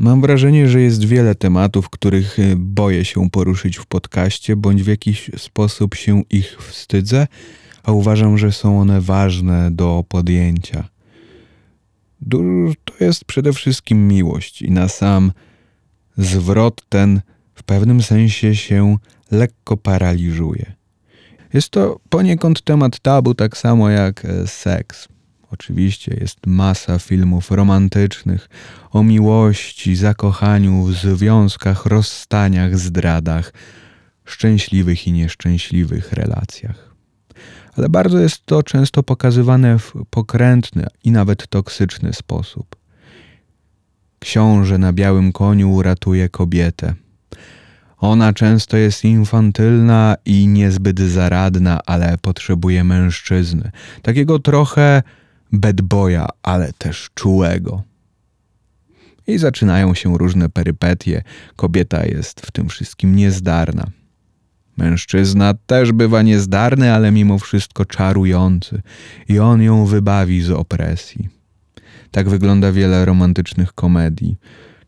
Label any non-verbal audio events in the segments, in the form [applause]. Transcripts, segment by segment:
Mam wrażenie, że jest wiele tematów, których y, boję się poruszyć w podcaście, bądź w jakiś sposób się ich wstydzę, a uważam, że są one ważne do podjęcia. To jest przede wszystkim miłość i na sam zwrot ten w pewnym sensie się lekko paraliżuje. Jest to poniekąd temat tabu, tak samo jak e, seks. Oczywiście jest masa filmów romantycznych o miłości, zakochaniu, związkach, rozstaniach, zdradach, szczęśliwych i nieszczęśliwych relacjach. Ale bardzo jest to często pokazywane w pokrętny i nawet toksyczny sposób. Książę na białym koniu uratuje kobietę. Ona często jest infantylna i niezbyt zaradna, ale potrzebuje mężczyzny. Takiego trochę bad boya, ale też czułego. I zaczynają się różne perypetie. Kobieta jest w tym wszystkim niezdarna. Mężczyzna też bywa niezdarny, ale mimo wszystko czarujący, i on ją wybawi z opresji. Tak wygląda wiele romantycznych komedii.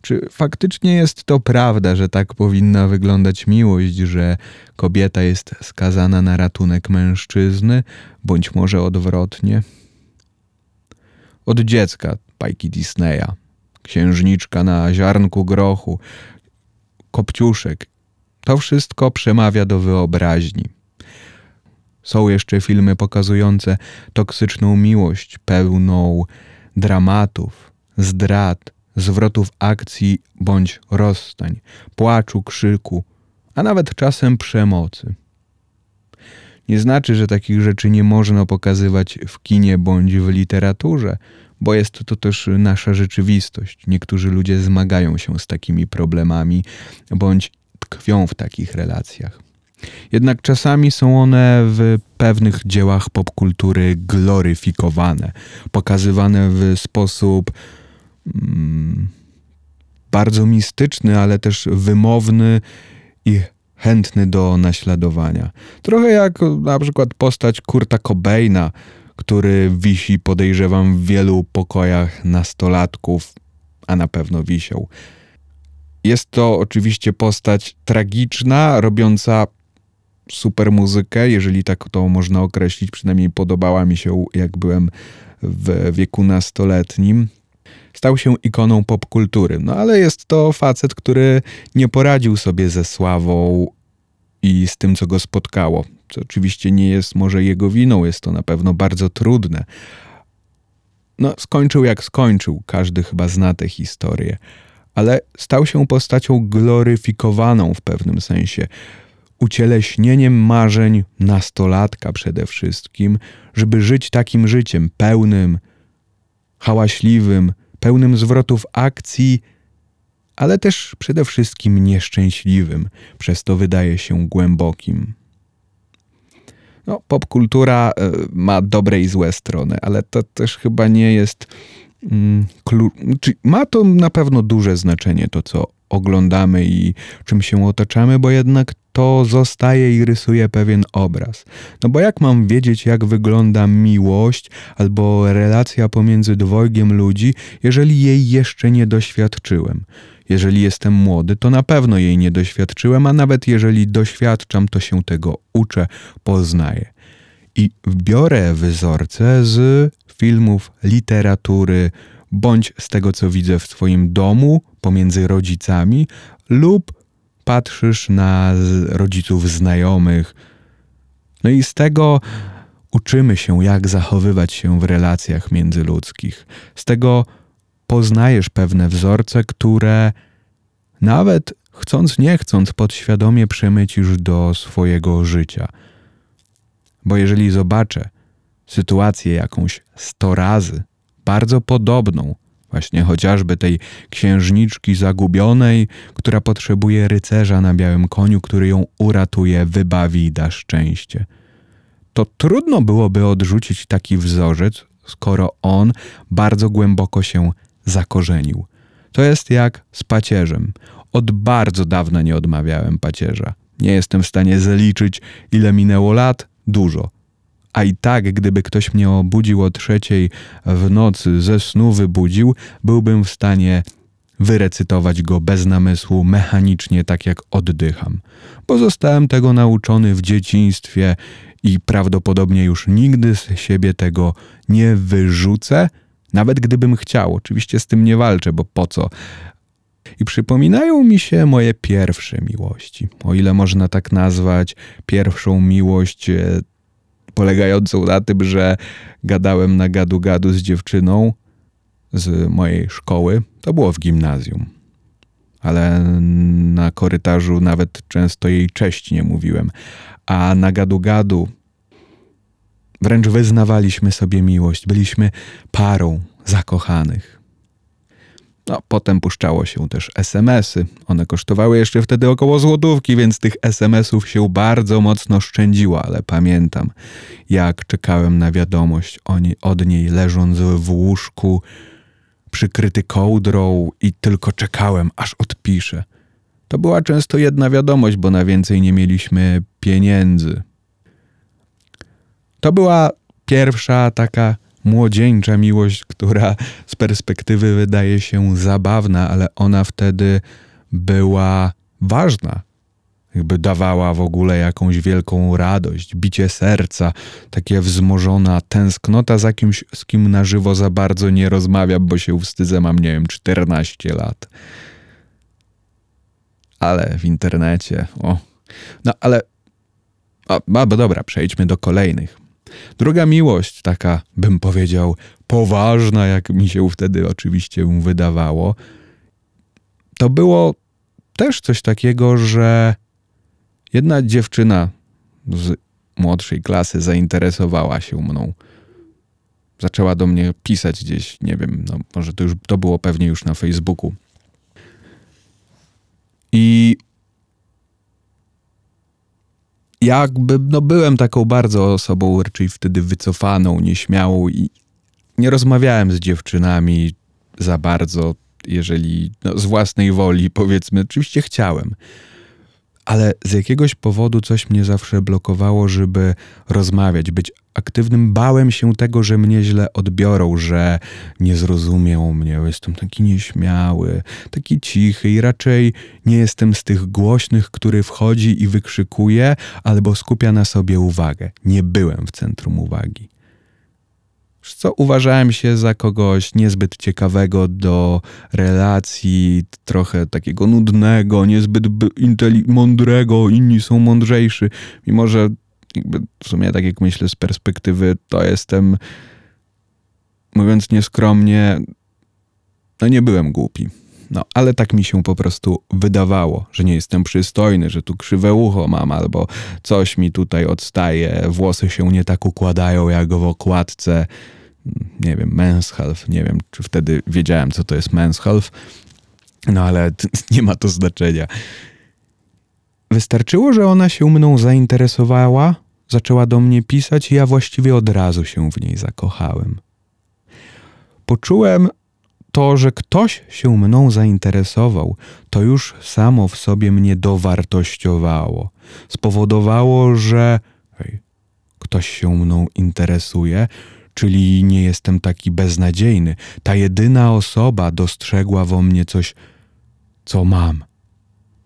Czy faktycznie jest to prawda, że tak powinna wyglądać miłość, że kobieta jest skazana na ratunek mężczyzny, bądź może odwrotnie? Od dziecka bajki Disneya, księżniczka na ziarnku grochu, kopciuszek. To wszystko przemawia do wyobraźni. Są jeszcze filmy pokazujące toksyczną miłość, pełną dramatów, zdrad, zwrotów akcji bądź rozstań, płaczu, krzyku, a nawet czasem przemocy. Nie znaczy, że takich rzeczy nie można pokazywać w kinie bądź w literaturze, bo jest to też nasza rzeczywistość. Niektórzy ludzie zmagają się z takimi problemami bądź tkwią w takich relacjach. Jednak czasami są one w pewnych dziełach popkultury gloryfikowane, pokazywane w sposób mm, bardzo mistyczny, ale też wymowny i chętny do naśladowania. Trochę jak na przykład postać Kurta Cobaina, który wisi, podejrzewam, w wielu pokojach nastolatków, a na pewno wisiał. Jest to oczywiście postać tragiczna, robiąca super muzykę, jeżeli tak to można określić. Przynajmniej podobała mi się, jak byłem w wieku nastoletnim. Stał się ikoną popkultury. No ale jest to facet, który nie poradził sobie ze sławą i z tym, co go spotkało. Co oczywiście nie jest może jego winą, jest to na pewno bardzo trudne. No, skończył jak skończył, każdy chyba zna tę historię, ale stał się postacią gloryfikowaną w pewnym sensie ucieleśnieniem marzeń nastolatka przede wszystkim, żeby żyć takim życiem pełnym, hałaśliwym, pełnym zwrotów akcji, ale też przede wszystkim nieszczęśliwym, przez to wydaje się głębokim. No, popkultura e, ma dobre i złe strony, ale to też chyba nie jest. Mm, ma to na pewno duże znaczenie, to co oglądamy i czym się otaczamy, bo jednak to zostaje i rysuje pewien obraz. No bo jak mam wiedzieć, jak wygląda miłość albo relacja pomiędzy dwojgiem ludzi, jeżeli jej jeszcze nie doświadczyłem? Jeżeli jestem młody, to na pewno jej nie doświadczyłem, a nawet jeżeli doświadczam, to się tego uczę, poznaję. I biorę wzorce z filmów, literatury, bądź z tego, co widzę w Twoim domu, pomiędzy rodzicami, lub patrzysz na rodziców znajomych. No i z tego uczymy się, jak zachowywać się w relacjach międzyludzkich. Z tego poznajesz pewne wzorce, które nawet chcąc nie chcąc podświadomie przemycisz do swojego życia. Bo jeżeli zobaczę sytuację jakąś sto razy, bardzo podobną, właśnie chociażby tej księżniczki zagubionej, która potrzebuje rycerza na białym koniu, który ją uratuje, wybawi i da szczęście. To trudno byłoby odrzucić taki wzorzec, skoro on bardzo głęboko się zakorzenił. To jest jak z pacierzem. Od bardzo dawna nie odmawiałem pacierza. Nie jestem w stanie zaliczyć, ile minęło lat. Dużo. A i tak, gdyby ktoś mnie obudził o trzeciej w nocy, ze snu wybudził, byłbym w stanie wyrecytować go bez namysłu, mechanicznie, tak jak oddycham, bo zostałem tego nauczony w dzieciństwie i prawdopodobnie już nigdy z siebie tego nie wyrzucę, nawet gdybym chciał. Oczywiście z tym nie walczę, bo po co? I przypominają mi się moje pierwsze miłości, o ile można tak nazwać pierwszą miłość e, polegającą na tym, że gadałem na gadu-gadu z dziewczyną z mojej szkoły. To było w gimnazjum. Ale na korytarzu nawet często jej cześć nie mówiłem. A na gadu-gadu wręcz wyznawaliśmy sobie miłość. Byliśmy parą zakochanych. No, potem puszczało się też SMS-y. One kosztowały jeszcze wtedy około złotówki, więc tych SMS-ów się bardzo mocno szczędziło, ale pamiętam, jak czekałem na wiadomość od niej, leżąc w łóżku, przykryty kołdrą i tylko czekałem, aż odpisze. To była często jedna wiadomość, bo na więcej nie mieliśmy pieniędzy. To była pierwsza taka młodzieńcza miłość, która z perspektywy wydaje się zabawna, ale ona wtedy była ważna. Jakby dawała w ogóle jakąś wielką radość, bicie serca, takie wzmożona tęsknota za kimś, z kim na żywo za bardzo nie rozmawiam, bo się wstydzę, mam, nie wiem, 14 lat. Ale w internecie, o. No ale, no, bo dobra, przejdźmy do kolejnych. Druga miłość, taka bym powiedział poważna, jak mi się wtedy oczywiście wydawało, to było też coś takiego, że jedna dziewczyna z młodszej klasy zainteresowała się mną. Zaczęła do mnie pisać gdzieś, nie wiem, no może to już to było pewnie już na Facebooku. I jakby no byłem taką bardzo osobą raczej wtedy wycofaną, nieśmiałą i nie rozmawiałem z dziewczynami za bardzo, jeżeli no, z własnej woli powiedzmy. Oczywiście chciałem, ale z jakiegoś powodu coś mnie zawsze blokowało, żeby rozmawiać, być aktywnym. Bałem się tego, że mnie źle odbiorą, że nie zrozumią mnie. Jestem taki nieśmiały, taki cichy i raczej nie jestem z tych głośnych, który wchodzi i wykrzykuje albo skupia na sobie uwagę. Nie byłem w centrum uwagi co uważałem się za kogoś niezbyt ciekawego do relacji, trochę takiego nudnego, niezbyt mądrego, inni są mądrzejsi, mimo że w sumie tak jak myślę z perspektywy, to jestem, mówiąc nieskromnie, no nie byłem głupi. No, ale tak mi się po prostu wydawało, że nie jestem przystojny, że tu krzywe ucho mam, albo coś mi tutaj odstaje, włosy się nie tak układają jak w okładce, nie wiem, men's health. Nie wiem, czy wtedy wiedziałem, co to jest men's health, no ale [laughs] nie ma to znaczenia. Wystarczyło, że ona się mną zainteresowała, zaczęła do mnie pisać i ja właściwie od razu się w niej zakochałem. Poczułem to, że ktoś się mną zainteresował, to już samo w sobie mnie dowartościowało. Spowodowało, że hej, ktoś się mną interesuje, czyli nie jestem taki beznadziejny. Ta jedyna osoba dostrzegła wo mnie coś, co mam.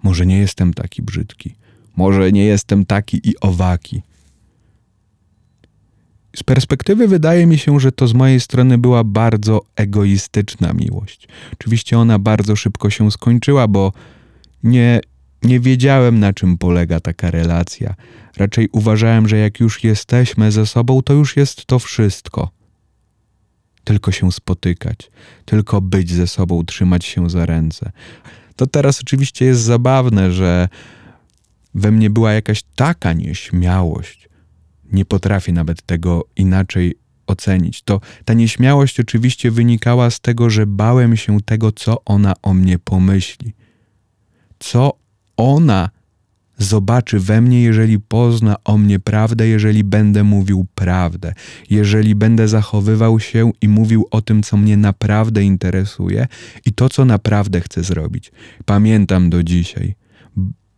Może nie jestem taki brzydki, może nie jestem taki i owaki. Z perspektywy wydaje mi się, że to z mojej strony była bardzo egoistyczna miłość. Oczywiście ona bardzo szybko się skończyła, bo nie, nie wiedziałem, na czym polega taka relacja. Raczej uważałem, że jak już jesteśmy ze sobą, to już jest to wszystko. Tylko się spotykać, tylko być ze sobą, trzymać się za ręce. To teraz oczywiście jest zabawne, że we mnie była jakaś taka nieśmiałość. Nie potrafię nawet tego inaczej ocenić. To ta nieśmiałość oczywiście wynikała z tego, że bałem się tego, co ona o mnie pomyśli. Co ona zobaczy we mnie, jeżeli pozna o mnie prawdę, jeżeli będę mówił prawdę, jeżeli będę zachowywał się i mówił o tym, co mnie naprawdę interesuje i to, co naprawdę chcę zrobić. Pamiętam do dzisiaj.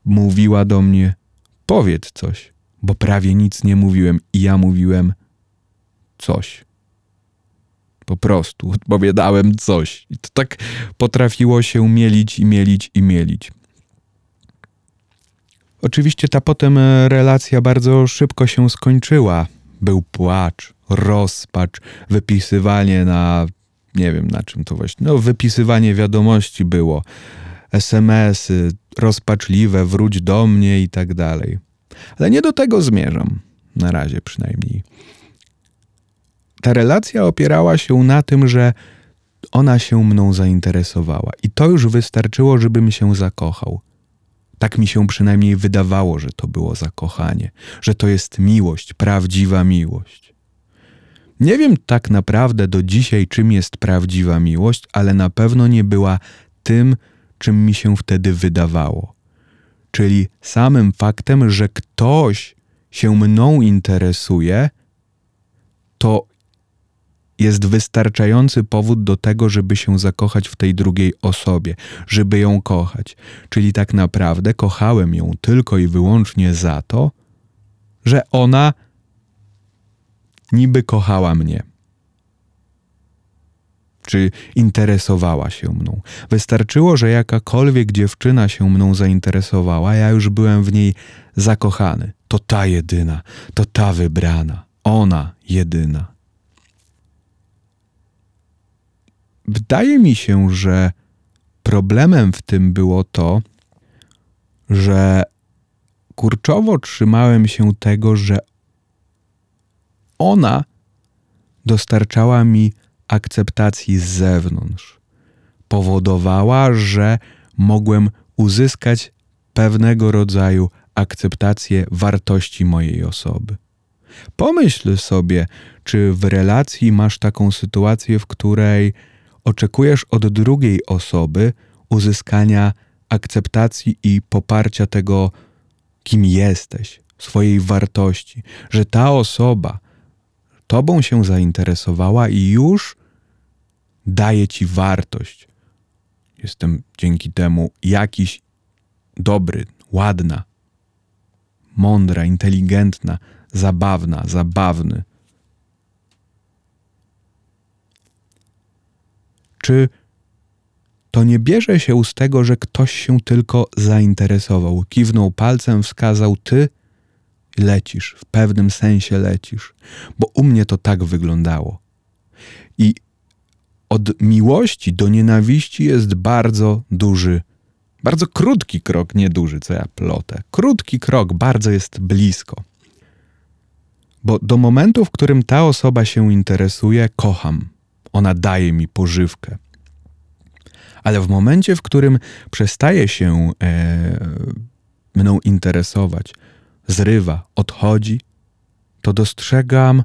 Mówiła do mnie: powiedz coś, bo prawie nic nie mówiłem i ja mówiłem coś. Po prostu odpowiadałem coś. I to tak potrafiło się mielić i mielić i mielić. Oczywiście ta potem e, relacja bardzo szybko się skończyła. Był płacz, rozpacz, wypisywanie na nie wiem na czym to właśnie, no wypisywanie wiadomości było, SMS-y, rozpaczliwe, wróć do mnie i tak dalej. Ale nie do tego zmierzam, na razie przynajmniej. Ta relacja opierała się na tym, że ona się mną zainteresowała i to już wystarczyło, żebym się zakochał. Tak mi się przynajmniej wydawało, że to było zakochanie, że to jest miłość, prawdziwa miłość. Nie wiem tak naprawdę do dzisiaj, czym jest prawdziwa miłość, ale na pewno nie była tym, czym mi się wtedy wydawało. Czyli samym faktem, że ktoś się mną interesuje, to jest wystarczający powód do tego, żeby się zakochać w tej drugiej osobie, żeby ją kochać. Czyli tak naprawdę kochałem ją tylko i wyłącznie za to, że ona niby kochała mnie. Czy interesowała się mną. Wystarczyło, że jakakolwiek dziewczyna się mną zainteresowała, ja już byłem w niej zakochany. To ta jedyna, to ta wybrana, ona jedyna. Wydaje mi się, że problemem w tym było to, że kurczowo trzymałem się tego, że ona dostarczała mi akceptacji z zewnątrz. Powodowała, że mogłem uzyskać pewnego rodzaju akceptację wartości mojej osoby. Pomyśl sobie, czy w relacji masz taką sytuację, w której oczekujesz od drugiej osoby uzyskania akceptacji i poparcia tego, kim jesteś, swojej wartości, że ta osoba tobą się zainteresowała i już daje ci wartość. Jestem dzięki temu jakiś dobry, ładna, mądra, inteligentna, zabawna, zabawny. Czy to nie bierze się z tego, że ktoś się tylko zainteresował, kiwnął palcem, wskazał ty lecisz, w pewnym sensie lecisz, bo u mnie to tak wyglądało. I od miłości do nienawiści jest bardzo duży, bardzo krótki krok, nie duży, co ja plotę. Krótki krok, bardzo jest blisko. Bo do momentu, w którym ta osoba się interesuje, kocham. Ona daje mi pożywkę. Ale w momencie, w którym przestaje się e, mną interesować, zrywa, odchodzi, to dostrzegam.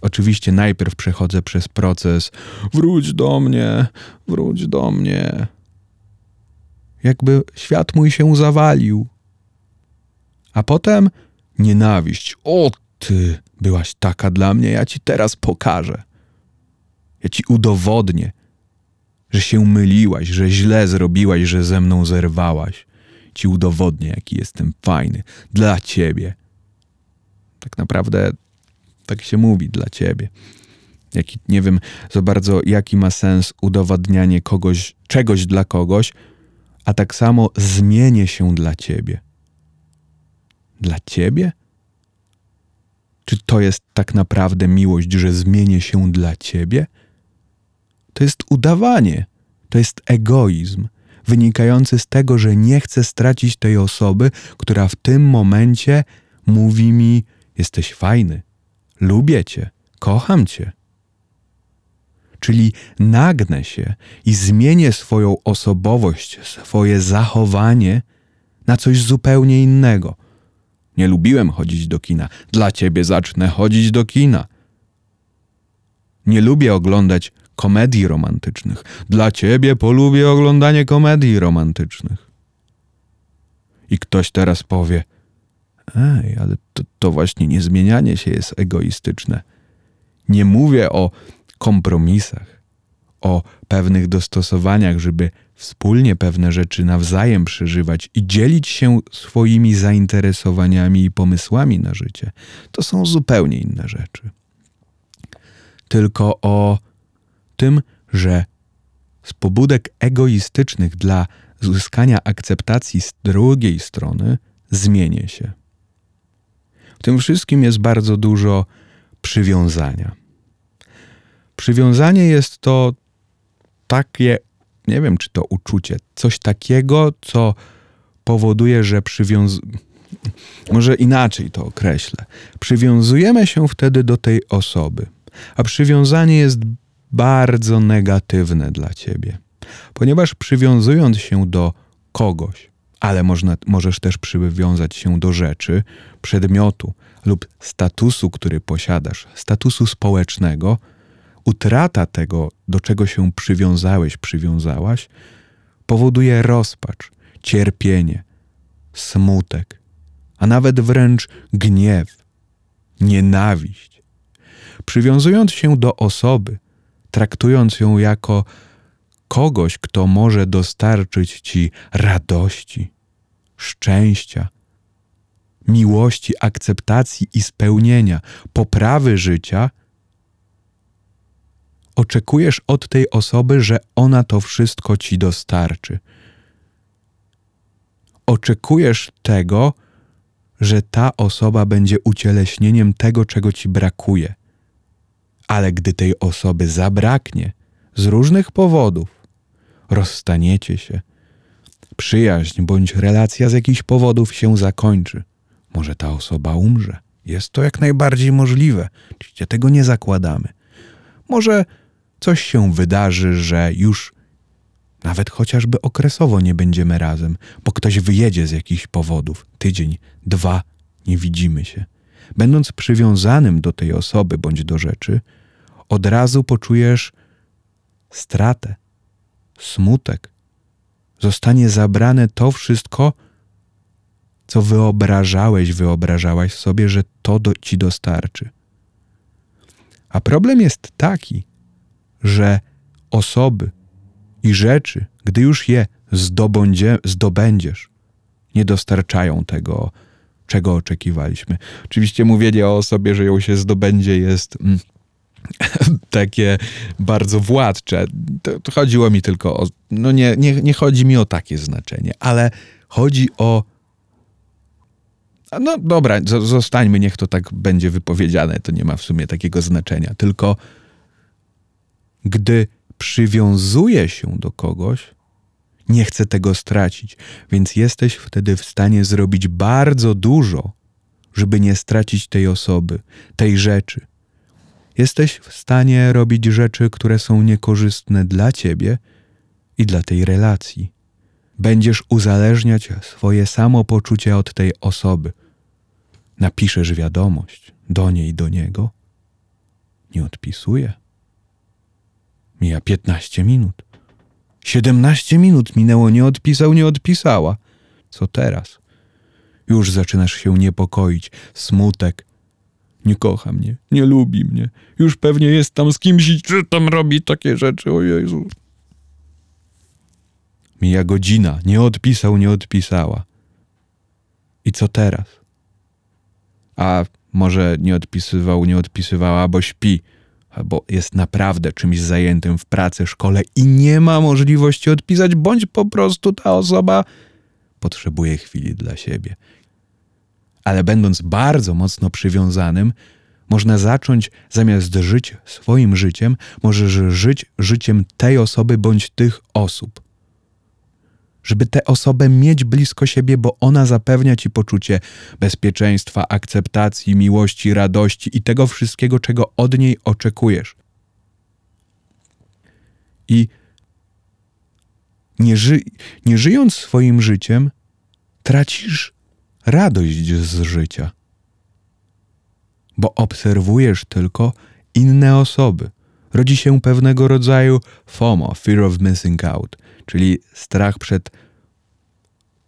Oczywiście najpierw przechodzę przez proces wróć do mnie, wróć do mnie. Jakby świat mój się zawalił. A potem nienawiść. O ty, byłaś taka dla mnie, ja ci teraz pokażę. Ja ci udowodnię, że się myliłaś, że źle zrobiłaś, że ze mną zerwałaś ci udowodnię, jaki jestem fajny dla ciebie. Tak naprawdę tak się mówi dla ciebie. Jaki, nie wiem za bardzo, jaki ma sens udowadnianie kogoś, czegoś dla kogoś, a tak samo zmienię się dla ciebie. Dla ciebie? Czy to jest tak naprawdę miłość, że zmienię się dla ciebie? To jest udawanie, to jest egoizm wynikający z tego, że nie chcę stracić tej osoby, która w tym momencie mówi mi: Jesteś fajny, lubię cię, kocham cię. Czyli nagnę się i zmienię swoją osobowość, swoje zachowanie na coś zupełnie innego. Nie lubiłem chodzić do kina, dla ciebie zacznę chodzić do kina. Nie lubię oglądać komedii romantycznych. Dla ciebie polubię oglądanie komedii romantycznych. I ktoś teraz powie: Ej, ale to, to właśnie niezmienianie się jest egoistyczne. Nie mówię o kompromisach, o pewnych dostosowaniach, żeby wspólnie pewne rzeczy nawzajem przeżywać i dzielić się swoimi zainteresowaniami i pomysłami na życie. To są zupełnie inne rzeczy. tylko o tym, że z pobudek egoistycznych dla uzyskania akceptacji z drugiej strony zmienię się. W tym wszystkim jest bardzo dużo przywiązania. Przywiązanie jest to takie, nie wiem czy to uczucie, coś takiego, co powoduje, że przywiąz... Może inaczej to określę. Przywiązujemy się wtedy do tej osoby, a przywiązanie jest bardzo negatywne dla ciebie, ponieważ przywiązując się do kogoś, ale można, możesz też przywiązać się do rzeczy, przedmiotu lub statusu, który posiadasz, statusu społecznego, utrata tego, do czego się przywiązałeś, przywiązałaś, powoduje rozpacz, cierpienie, smutek, a nawet wręcz gniew, nienawiść. Przywiązując się do osoby, traktując ją jako kogoś, kto może dostarczyć ci radości, szczęścia, miłości, akceptacji i spełnienia, poprawy życia, oczekujesz od tej osoby, że ona to wszystko ci dostarczy. Oczekujesz tego, że ta osoba będzie ucieleśnieniem tego, czego ci brakuje. Ale gdy tej osoby zabraknie z różnych powodów, rozstaniecie się, przyjaźń bądź relacja z jakichś powodów się zakończy, może ta osoba umrze. Jest to jak najbardziej możliwe. Oczywiście tego nie zakładamy. Może coś się wydarzy, że już nawet chociażby okresowo nie będziemy razem, bo ktoś wyjedzie z jakichś powodów. Tydzień, dwa, nie widzimy się. Będąc przywiązanym do tej osoby bądź do rzeczy, od razu poczujesz stratę, smutek. Zostanie zabrane to wszystko, co wyobrażałeś, wyobrażałaś sobie, że to do, ci dostarczy. A problem jest taki, że osoby i rzeczy, gdy już je zdobędzie, zdobędziesz, nie dostarczają tego, czego oczekiwaliśmy. Oczywiście mówienie o osobie, że ją się zdobędzie, jest mm, [laughs] takie bardzo władcze. To, to, chodziło mi tylko o. No nie, nie, nie chodzi mi o takie znaczenie, ale chodzi o. No dobra, zostańmy, niech to tak będzie wypowiedziane, to nie ma w sumie takiego znaczenia. Tylko gdy przywiązuje się do kogoś, nie chce tego stracić, więc jesteś wtedy w stanie zrobić bardzo dużo, żeby nie stracić tej osoby, tej rzeczy. Jesteś w stanie robić rzeczy, które są niekorzystne dla ciebie i dla tej relacji. Będziesz uzależniać swoje samopoczucie od tej osoby. Napiszesz wiadomość do niej, do niego. Nie odpisuje. Mija 15 minut. 17 minut minęło, nie odpisał, nie odpisała. Co teraz? Już zaczynasz się niepokoić, smutek. Nie kocha mnie, nie lubi mnie. Już pewnie jest tam z kimś i czy tam robi takie rzeczy, o Jezu. Mija godzina, nie odpisał, nie odpisała. I co teraz? A może nie odpisywał, nie odpisywała, bo śpi albo jest naprawdę czymś zajętym w pracy, szkole i nie ma możliwości odpisać, bądź po prostu ta osoba potrzebuje chwili dla siebie. Ale będąc bardzo mocno przywiązanym, można zacząć zamiast żyć swoim życiem, możesz żyć życiem tej osoby bądź tych osób żeby tę osobę mieć blisko siebie, bo ona zapewnia ci poczucie bezpieczeństwa, akceptacji, miłości, radości i tego wszystkiego, czego od niej oczekujesz. I nie, ży nie żyjąc swoim życiem, tracisz radość z życia, bo obserwujesz tylko inne osoby. Rodzi się pewnego rodzaju FOMO, fear of missing out – czyli strach przed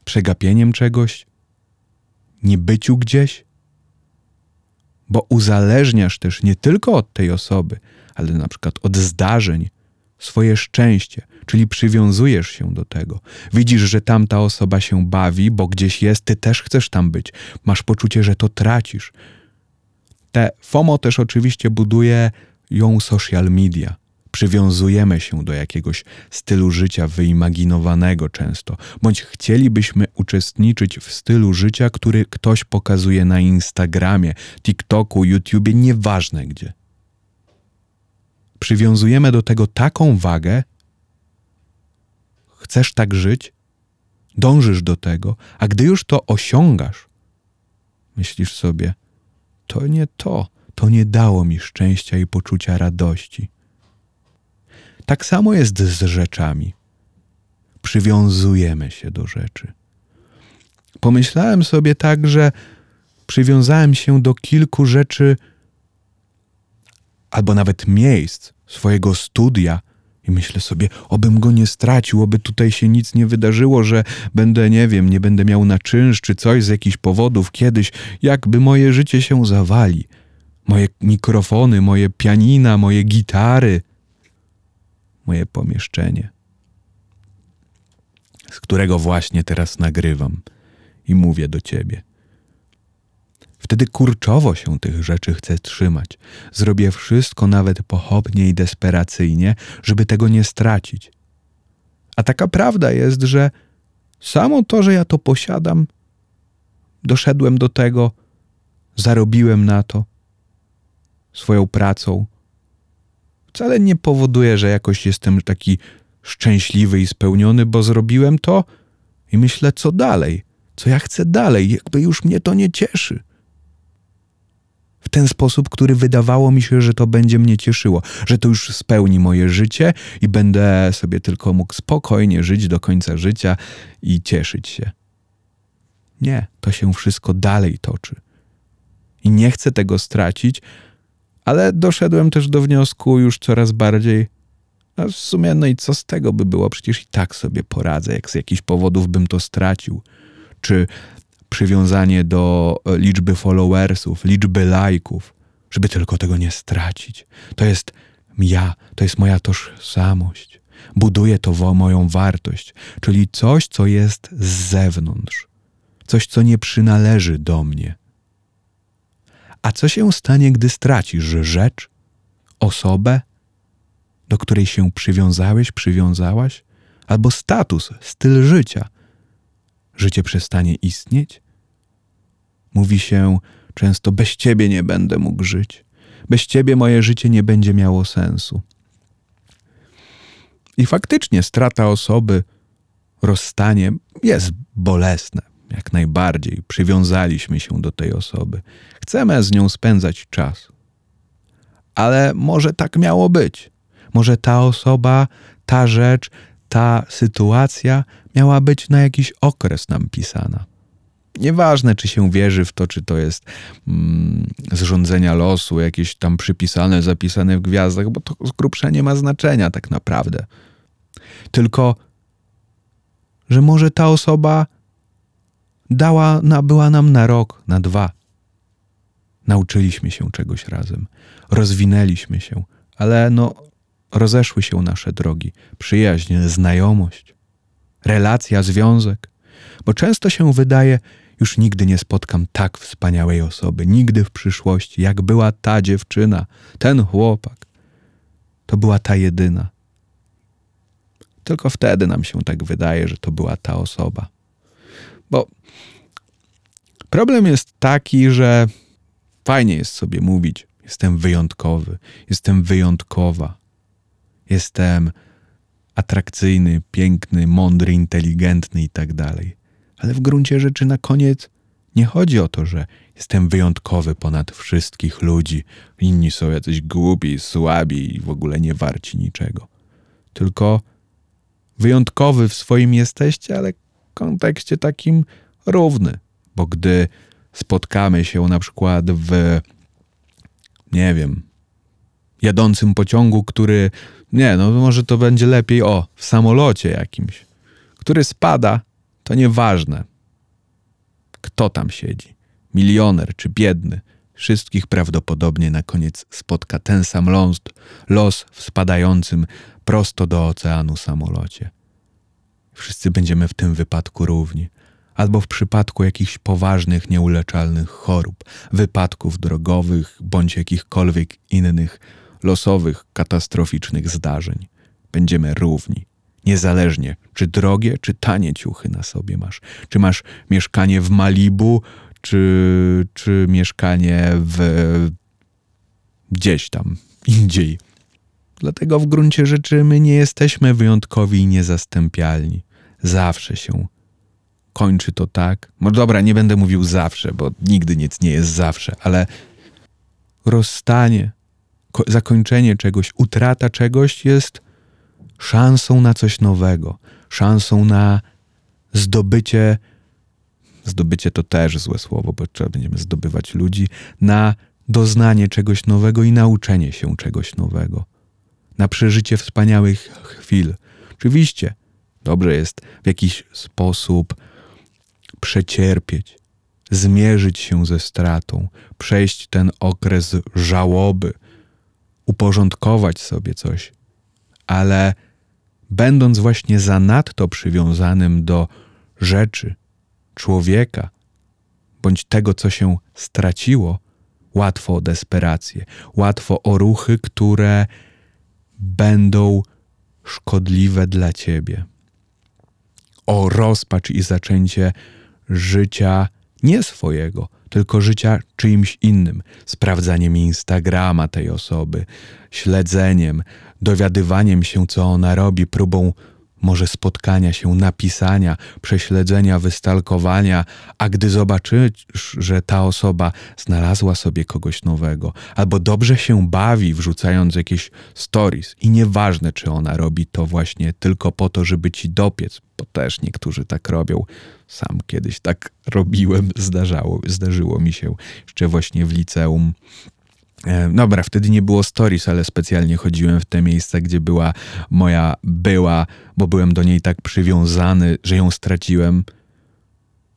przegapieniem czegoś, niebyciu gdzieś, bo uzależniasz też nie tylko od tej osoby, ale na przykład od zdarzeń swoje szczęście, czyli przywiązujesz się do tego. Widzisz, że tamta osoba się bawi, bo gdzieś jest, ty też chcesz tam być. Masz poczucie, że to tracisz. Te FOMO też oczywiście buduje ją social media. Przywiązujemy się do jakiegoś stylu życia wyimaginowanego często, bądź chcielibyśmy uczestniczyć w stylu życia, który ktoś pokazuje na Instagramie, TikToku, YouTubie, nieważne gdzie. Przywiązujemy do tego taką wagę, chcesz tak żyć, dążysz do tego, a gdy już to osiągasz, myślisz sobie, to nie to, to nie dało mi szczęścia i poczucia radości. Tak samo jest z rzeczami. Przywiązujemy się do rzeczy. Pomyślałem sobie tak, że przywiązałem się do kilku rzeczy, albo nawet miejsc swojego studia, i myślę sobie, obym go nie stracił, oby tutaj się nic nie wydarzyło, że będę, nie wiem, nie będę miał na czynsz czy coś z jakichś powodów kiedyś, jakby moje życie się zawali. Moje mikrofony, moje pianina, moje gitary, moje pomieszczenie, z którego właśnie teraz nagrywam i mówię do ciebie. Wtedy kurczowo się tych rzeczy chcę trzymać. Zrobię wszystko nawet pochopnie i desperacyjnie, żeby tego nie stracić. A taka prawda jest, że samo to, że ja to posiadam, doszedłem do tego, zarobiłem na to swoją pracą, wcale nie powoduje, że jakoś jestem taki szczęśliwy i spełniony, bo zrobiłem to i myślę, co dalej, co ja chcę dalej, jakby już mnie to nie cieszy ten sposób, który wydawało mi się, że to będzie mnie cieszyło, że to już spełni moje życie i będę sobie tylko mógł spokojnie żyć do końca życia i cieszyć się. Nie, to się wszystko dalej toczy. I nie chcę tego stracić, ale doszedłem też do wniosku już coraz bardziej, a w sumie no i co z tego by było? Przecież i tak sobie poradzę, jak z jakichś powodów bym to stracił. Czy przywiązanie do e, liczby followersów, liczby lajków, żeby tylko tego nie stracić. To jest ja, to jest moja tożsamość. Buduje to moją wartość, czyli coś, co jest z zewnątrz, coś, co nie przynależy do mnie. A co się stanie, gdy stracisz rzecz, osobę, do której się przywiązałeś, przywiązałaś, albo status, styl życia? Życie przestanie istnieć? Mówi się często: Bez ciebie nie będę mógł żyć. Bez ciebie moje życie nie będzie miało sensu. I faktycznie strata osoby, rozstanie jest bolesne, jak najbardziej. Przywiązaliśmy się do tej osoby. Chcemy z nią spędzać czas. Ale może tak miało być. Może ta osoba, ta rzecz, ta sytuacja miała być na jakiś okres nam pisana. Nieważne, czy się wierzy w to, czy to jest mm, zrządzenia losu, jakieś tam przypisane, zapisane w gwiazdach, bo to z grubsza nie ma znaczenia tak naprawdę. Tylko, że może ta osoba dała, na, była nam na rok, na dwa. Nauczyliśmy się czegoś razem, rozwinęliśmy się, ale no, rozeszły się nasze drogi, przyjaźń, znajomość, relacja, związek. Bo często się wydaje, już nigdy nie spotkam tak wspaniałej osoby, nigdy w przyszłości, jak była ta dziewczyna, ten chłopak. To była ta jedyna. Tylko wtedy nam się tak wydaje, że to była ta osoba. Bo problem jest taki, że fajnie jest sobie mówić: Jestem wyjątkowy, jestem wyjątkowa, jestem atrakcyjny, piękny, mądry, inteligentny i tak dalej ale w gruncie rzeczy na koniec nie chodzi o to, że jestem wyjątkowy ponad wszystkich ludzi, inni są jacyś głupi, słabi i w ogóle nie warci niczego. Tylko wyjątkowy w swoim jesteście, ale w kontekście takim równy, bo gdy spotkamy się na przykład w, nie wiem, jadącym pociągu, który, nie, no może to będzie lepiej, o, w samolocie jakimś, który spada, to nieważne, kto tam siedzi, milioner czy biedny, wszystkich prawdopodobnie na koniec spotka ten sam los, los w spadającym prosto do oceanu samolocie. Wszyscy będziemy w tym wypadku równi, albo w przypadku jakichś poważnych, nieuleczalnych chorób, wypadków drogowych bądź jakichkolwiek innych losowych, katastroficznych zdarzeń. Będziemy równi. Niezależnie, czy drogie, czy tanie ciuchy na sobie masz. Czy masz mieszkanie w Malibu, czy, czy mieszkanie w gdzieś tam indziej. Dlatego w gruncie rzeczy my nie jesteśmy wyjątkowi i niezastępialni. Zawsze się kończy to tak. No dobra, nie będę mówił zawsze, bo nigdy nic nie jest zawsze, ale rozstanie, zakończenie czegoś, utrata czegoś jest szansą na coś nowego, szansą na zdobycie, zdobycie to też złe słowo, bo trzeba będziemy zdobywać ludzi, na doznanie czegoś nowego i nauczenie się czegoś nowego, na przeżycie wspaniałych chwil. Oczywiście dobrze jest w jakiś sposób przecierpieć, zmierzyć się ze stratą, przejść ten okres żałoby, uporządkować sobie coś, ale będąc właśnie zanadto przywiązanym do rzeczy, człowieka, bądź tego, co się straciło, łatwo o desperację, łatwo o ruchy, które będą szkodliwe dla ciebie, o rozpacz i zaczęcie życia nie swojego, tylko życia czyimś innym, sprawdzaniem Instagrama tej osoby, śledzeniem, dowiadywaniem się, co ona robi, próbą może spotkania się, napisania, prześledzenia, wystalkowania, a gdy zobaczysz, że ta osoba znalazła sobie kogoś nowego, albo dobrze się bawi, wrzucając jakieś stories, i nieważne, czy ona robi to właśnie tylko po to, żeby ci dopiec, bo też niektórzy tak robią. Sam kiedyś tak robiłem, zdarzało, zdarzyło mi się jeszcze właśnie w liceum dobra, wtedy nie było stories, ale specjalnie chodziłem w te miejsca, gdzie była moja była, bo byłem do niej tak przywiązany, że ją straciłem,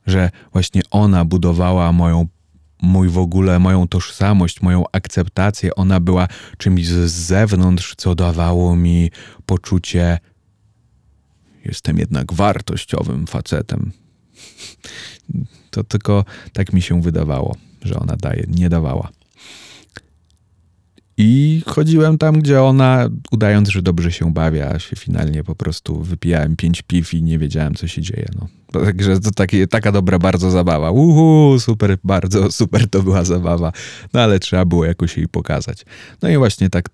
że właśnie ona budowała moją, mój w ogóle, moją tożsamość, moją akceptację. Ona była czymś z zewnątrz, co dawało mi poczucie, jestem jednak wartościowym facetem. To tylko tak mi się wydawało, że ona daje, nie dawała. I chodziłem tam, gdzie ona, udając, że dobrze się bawi, a się finalnie po prostu wypijałem pięć piw i nie wiedziałem, co się dzieje. No. Także to taki, taka dobra bardzo zabawa. Uhu, super, bardzo super to była zabawa. No ale trzeba było jakoś jej pokazać. No i właśnie tak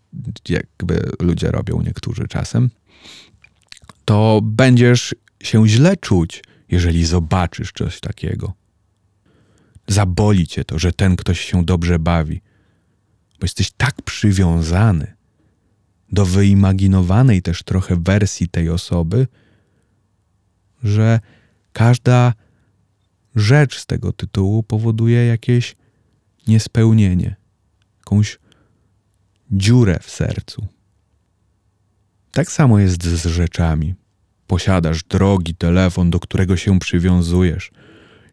jakby ludzie robią niektórzy czasem. To będziesz się źle czuć, jeżeli zobaczysz coś takiego. Zaboli cię to, że ten ktoś się dobrze bawi bo jesteś tak przywiązany do wyimaginowanej też trochę wersji tej osoby, że każda rzecz z tego tytułu powoduje jakieś niespełnienie, jakąś dziurę w sercu. Tak samo jest z rzeczami. Posiadasz drogi telefon, do którego się przywiązujesz –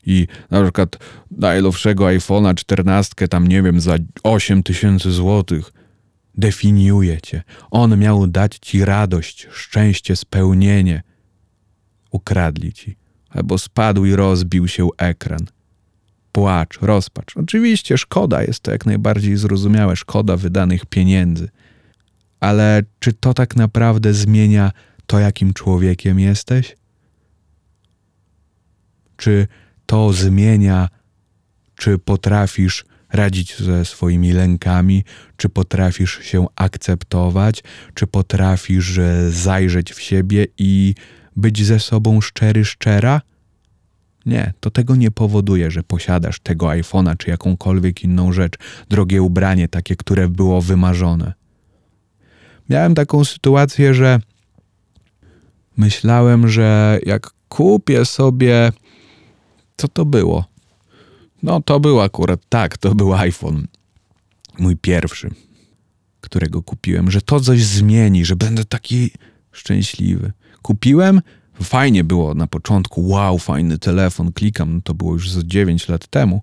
i na przykład najnowszego iPhone'a 14 tam nie wiem za 8 tysięcy złotych definiuje cię. On miał dać ci radość, szczęście, spełnienie. Ukradli ci, albo spadł i rozbił się ekran. Płacz, rozpacz. Oczywiście szkoda jest to jak najbardziej zrozumiałe, szkoda wydanych pieniędzy. Ale czy to tak naprawdę zmienia to, jakim człowiekiem jesteś? Czy to zmienia, czy potrafisz radzić ze swoimi lękami, czy potrafisz się akceptować, czy potrafisz e, zajrzeć w siebie i być ze sobą szczery, szczera? Nie, to tego nie powoduje, że posiadasz tego iPhone'a czy jakąkolwiek inną rzecz, drogie ubranie, takie, które było wymarzone. Miałem taką sytuację, że myślałem, że jak kupię sobie co to było? No to był akurat, tak, to był iPhone. Mój pierwszy, którego kupiłem, że to coś zmieni, że będę taki szczęśliwy. Kupiłem, fajnie było na początku, wow, fajny telefon, klikam, no to było już z 9 lat temu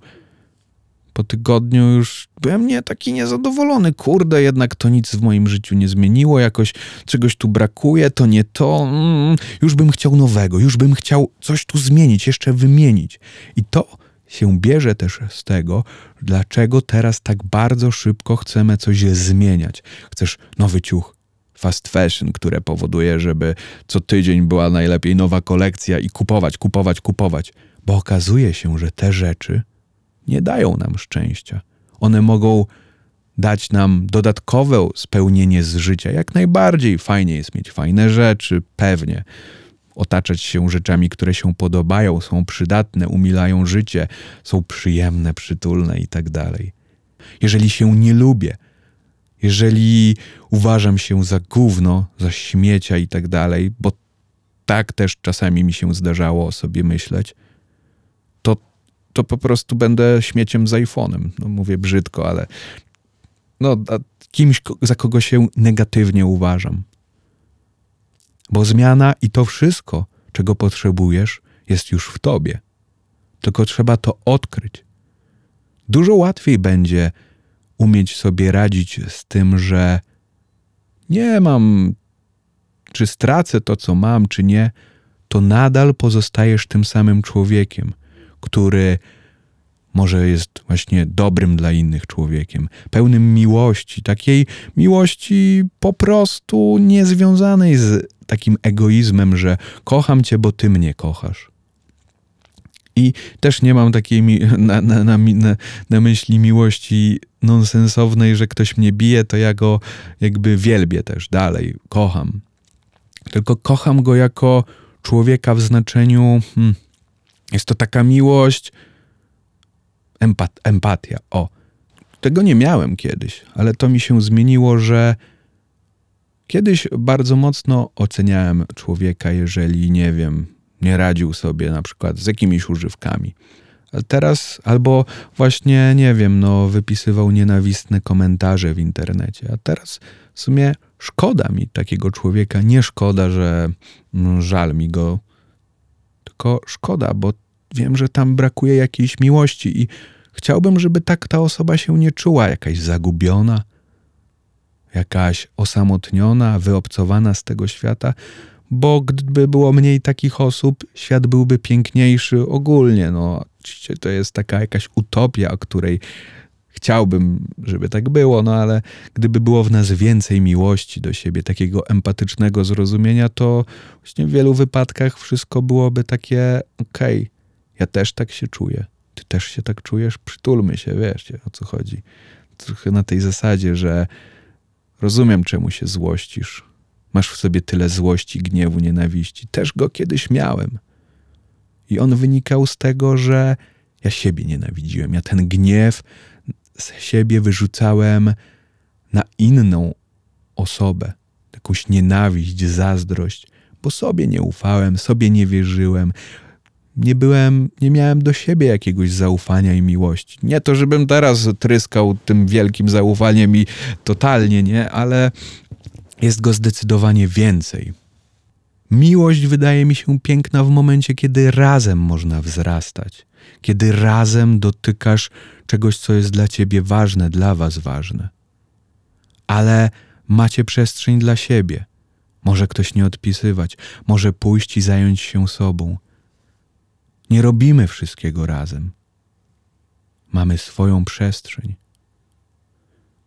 po tygodniu już byłem nie taki niezadowolony. Kurde, jednak to nic w moim życiu nie zmieniło, jakoś czegoś tu brakuje, to nie to. Mm, już bym chciał nowego, już bym chciał coś tu zmienić, jeszcze wymienić. I to się bierze też z tego, dlaczego teraz tak bardzo szybko chcemy coś zmieniać. Chcesz nowy ciuch, fast fashion, które powoduje, żeby co tydzień była najlepiej nowa kolekcja i kupować, kupować, kupować. Bo okazuje się, że te rzeczy nie dają nam szczęścia. One mogą dać nam dodatkowe spełnienie z życia. Jak najbardziej fajnie jest mieć fajne rzeczy, pewnie. Otaczać się rzeczami, które się podobają, są przydatne, umilają życie, są przyjemne, przytulne i tak dalej. Jeżeli się nie lubię, jeżeli uważam się za gówno, za śmiecia i tak dalej, bo tak też czasami mi się zdarzało o sobie myśleć, to po prostu będę śmieciem z iPhone'em. No mówię brzydko, ale no, kimś, za kogo się negatywnie uważam. Bo zmiana i to wszystko, czego potrzebujesz, jest już w tobie. Tylko trzeba to odkryć. Dużo łatwiej będzie umieć sobie radzić z tym, że nie mam, czy stracę to, co mam, czy nie, to nadal pozostajesz tym samym człowiekiem, który może jest właśnie dobrym dla innych człowiekiem, pełnym miłości, takiej miłości po prostu niezwiązanej z takim egoizmem, że kocham cię, bo ty mnie kochasz. I też nie mam takiej [laughs] na, na, na, na, myśli miłości nonsensownej, że ktoś mnie bije, to ja go jakby wielbię też dalej, kocham. Tylko kocham go jako człowieka w znaczeniu, hmm, jest to taka miłość, empat, empatia. O, tego nie miałem kiedyś, ale to mi się zmieniło, że kiedyś bardzo mocno oceniałem człowieka, jeżeli nie wiem, nie radził sobie na przykład z jakimiś używkami. Ale teraz albo właśnie, nie wiem, no, wypisywał nienawistne komentarze w internecie, a teraz w sumie szkoda mi takiego człowieka. Nie szkoda, że no, żal mi go, tylko szkoda, bo wiem, że tam brakuje jakiejś miłości i chciałbym, żeby tak ta osoba się nie czuła, jakaś zagubiona, jakaś osamotniona, wyobcowana z tego świata, bo gdyby było mniej takich osób, świat byłby piękniejszy ogólnie. No, oczywiście to jest taka jakaś utopia, o której chciałbym, żeby tak było, no ale gdyby było w nas więcej miłości do siebie, takiego empatycznego zrozumienia, to właśnie w wielu wypadkach wszystko byłoby takie okej, okay, ja też tak się czuję, ty też się tak czujesz, przytulmy się, wiesz o co chodzi. Trochę na tej zasadzie, że rozumiem czemu się złościsz, Masz w sobie tyle złości, gniewu, nienawiści. Też go kiedyś miałem. I on wynikał z tego, że ja siebie nienawidziłem. Ja ten gniew z siebie wyrzucałem na inną osobę. Jakąś nienawiść, zazdrość, bo sobie nie ufałem, sobie nie wierzyłem. Nie byłem, nie miałem do siebie jakiegoś zaufania i miłości. Nie to, żebym teraz tryskał tym wielkim zaufaniem i totalnie, nie, ale jest go zdecydowanie więcej. Miłość wydaje mi się piękna w momencie, kiedy razem można wzrastać, kiedy razem dotykasz czegoś, co jest dla ciebie ważne, dla was ważne. Ale macie przestrzeń dla siebie. Może ktoś nie odpisywać, może pójść i zająć się sobą. Nie robimy wszystkiego razem. Mamy swoją przestrzeń.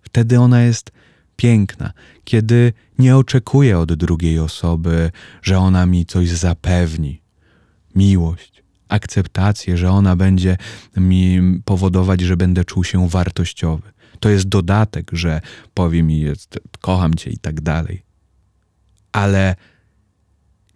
Wtedy ona jest piękna, kiedy nie oczekuję od drugiej osoby, że ona mi coś zapewni. Miłość, akceptację, że ona będzie mi powodować, że będę czuł się wartościowy. To jest dodatek, że powie mi, jest, kocham cię i tak dalej. Ale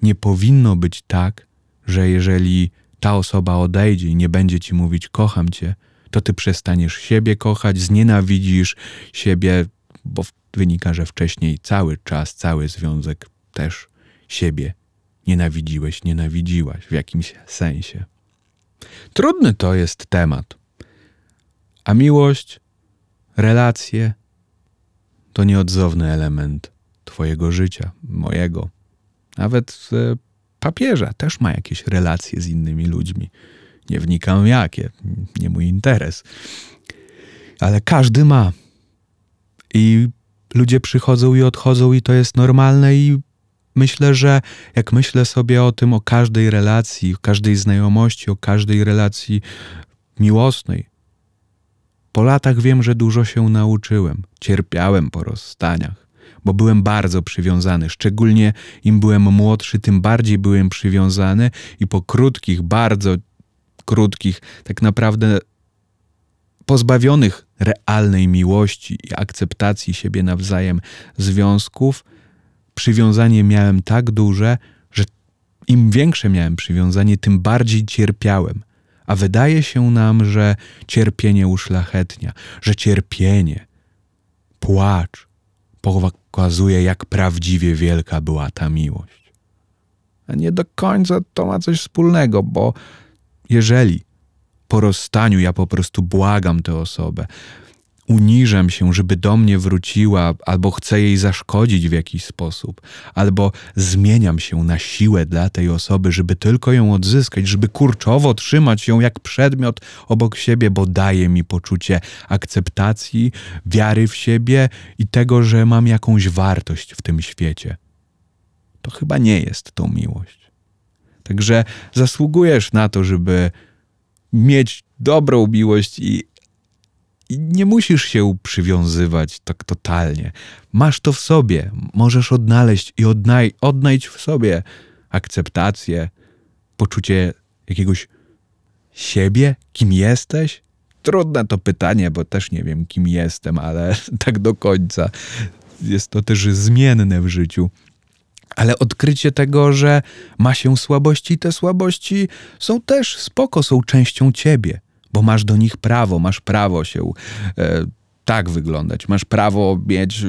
nie powinno być tak, że jeżeli ta osoba odejdzie i nie będzie ci mówić kocham cię, to ty przestaniesz siebie kochać, znienawidzisz siebie, bo wynika, że wcześniej cały czas, cały związek też siebie nienawidziłeś, nienawidziłaś w jakimś sensie. Trudny to jest temat. A miłość, relacje to nieodzowny element Twojego życia, mojego. Nawet papieża też ma jakieś relacje z innymi ludźmi. Nie wnikam jakie, nie mój interes. Ale każdy ma. I ludzie przychodzą i odchodzą, i to jest normalne. I myślę, że jak myślę sobie o tym, o każdej relacji, o każdej znajomości, o każdej relacji miłosnej. Po latach wiem, że dużo się nauczyłem. Cierpiałem po rozstaniach, bo byłem bardzo przywiązany. Szczególnie im byłem młodszy, tym bardziej byłem przywiązany i po krótkich, bardzo krótkich, tak naprawdę pozbawionych realnej miłości i akceptacji siebie nawzajem związków, przywiązanie miałem tak duże, że im większe miałem przywiązanie, tym bardziej cierpiałem. A wydaje się nam, że cierpienie uszlachetnia, że cierpienie, płacz pokazuje, jak prawdziwie wielka była ta miłość. A nie do końca to ma coś wspólnego, bo jeżeli po rozstaniu ja po prostu błagam tę osobę, uniżam się, żeby do mnie wróciła, albo chcę jej zaszkodzić w jakiś sposób, albo zmieniam się na siłę dla tej osoby, żeby tylko ją odzyskać, żeby kurczowo trzymać ją jak przedmiot obok siebie, bo daje mi poczucie akceptacji, wiary w siebie i tego, że mam jakąś wartość w tym świecie. To chyba nie jest tą miłość. Także zasługujesz na to, żeby mieć dobrą miłość i, nie musisz się przywiązywać tak totalnie. Masz to w sobie, możesz odnaleźć i odnaj odnajdź w sobie akceptację, poczucie jakiegoś siebie, kim jesteś. Trudne to pytanie, bo też nie wiem, kim jestem, ale [laughs] tak do końca. Jest to też zmienne w życiu ale odkrycie tego, że ma się słabości, te słabości są też spoko, są częścią ciebie, bo masz do nich prawo, masz prawo się e, tak wyglądać, masz prawo mieć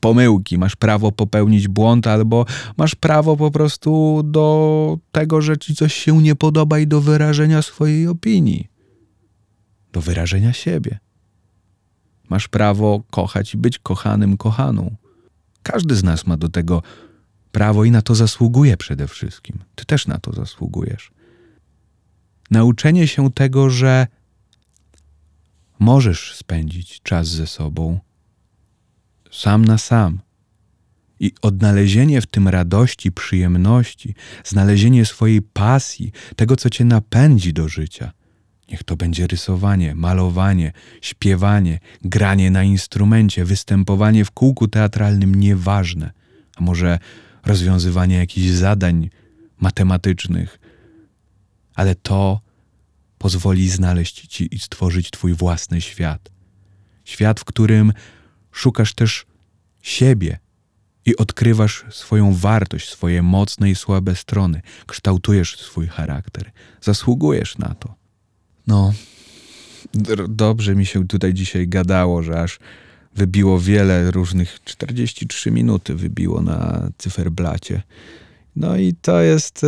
pomyłki, masz prawo popełnić błąd, albo masz prawo po prostu do tego, że ci coś się nie podoba i do wyrażenia swojej opinii, do wyrażenia siebie. Masz prawo kochać i być kochanym, kochaną. Każdy z nas ma do tego prawo i na to zasługuje przede wszystkim. Ty też na to zasługujesz. Nauczenie się tego, że możesz spędzić czas ze sobą sam na sam. I odnalezienie w tym radości, przyjemności, znalezienie swojej pasji, tego, co cię napędzi do życia. Niech to będzie rysowanie, malowanie, śpiewanie, granie na instrumencie, występowanie w kółku teatralnym, nieważne. A może rozwiązywania jakichś zadań matematycznych, ale to pozwoli znaleźć ci i stworzyć Twój własny świat. Świat, w którym szukasz też siebie i odkrywasz swoją wartość, swoje mocne i słabe strony, kształtujesz swój charakter, zasługujesz na to. No, dobrze mi się tutaj dzisiaj gadało, że aż wybiło wiele różnych, 43 minuty wybiło na cyferblacie. No i to jest e,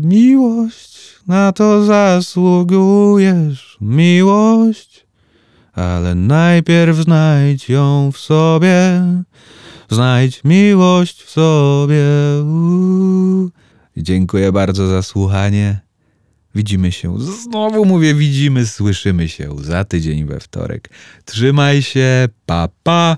miłość, na to zasługujesz, miłość, ale najpierw znajdź ją w sobie, znajdź miłość w sobie. Uuu. Dziękuję bardzo za słuchanie. Widzimy się. Znowu mówię, widzimy, słyszymy się za tydzień we wtorek. Trzymaj się, pa pa.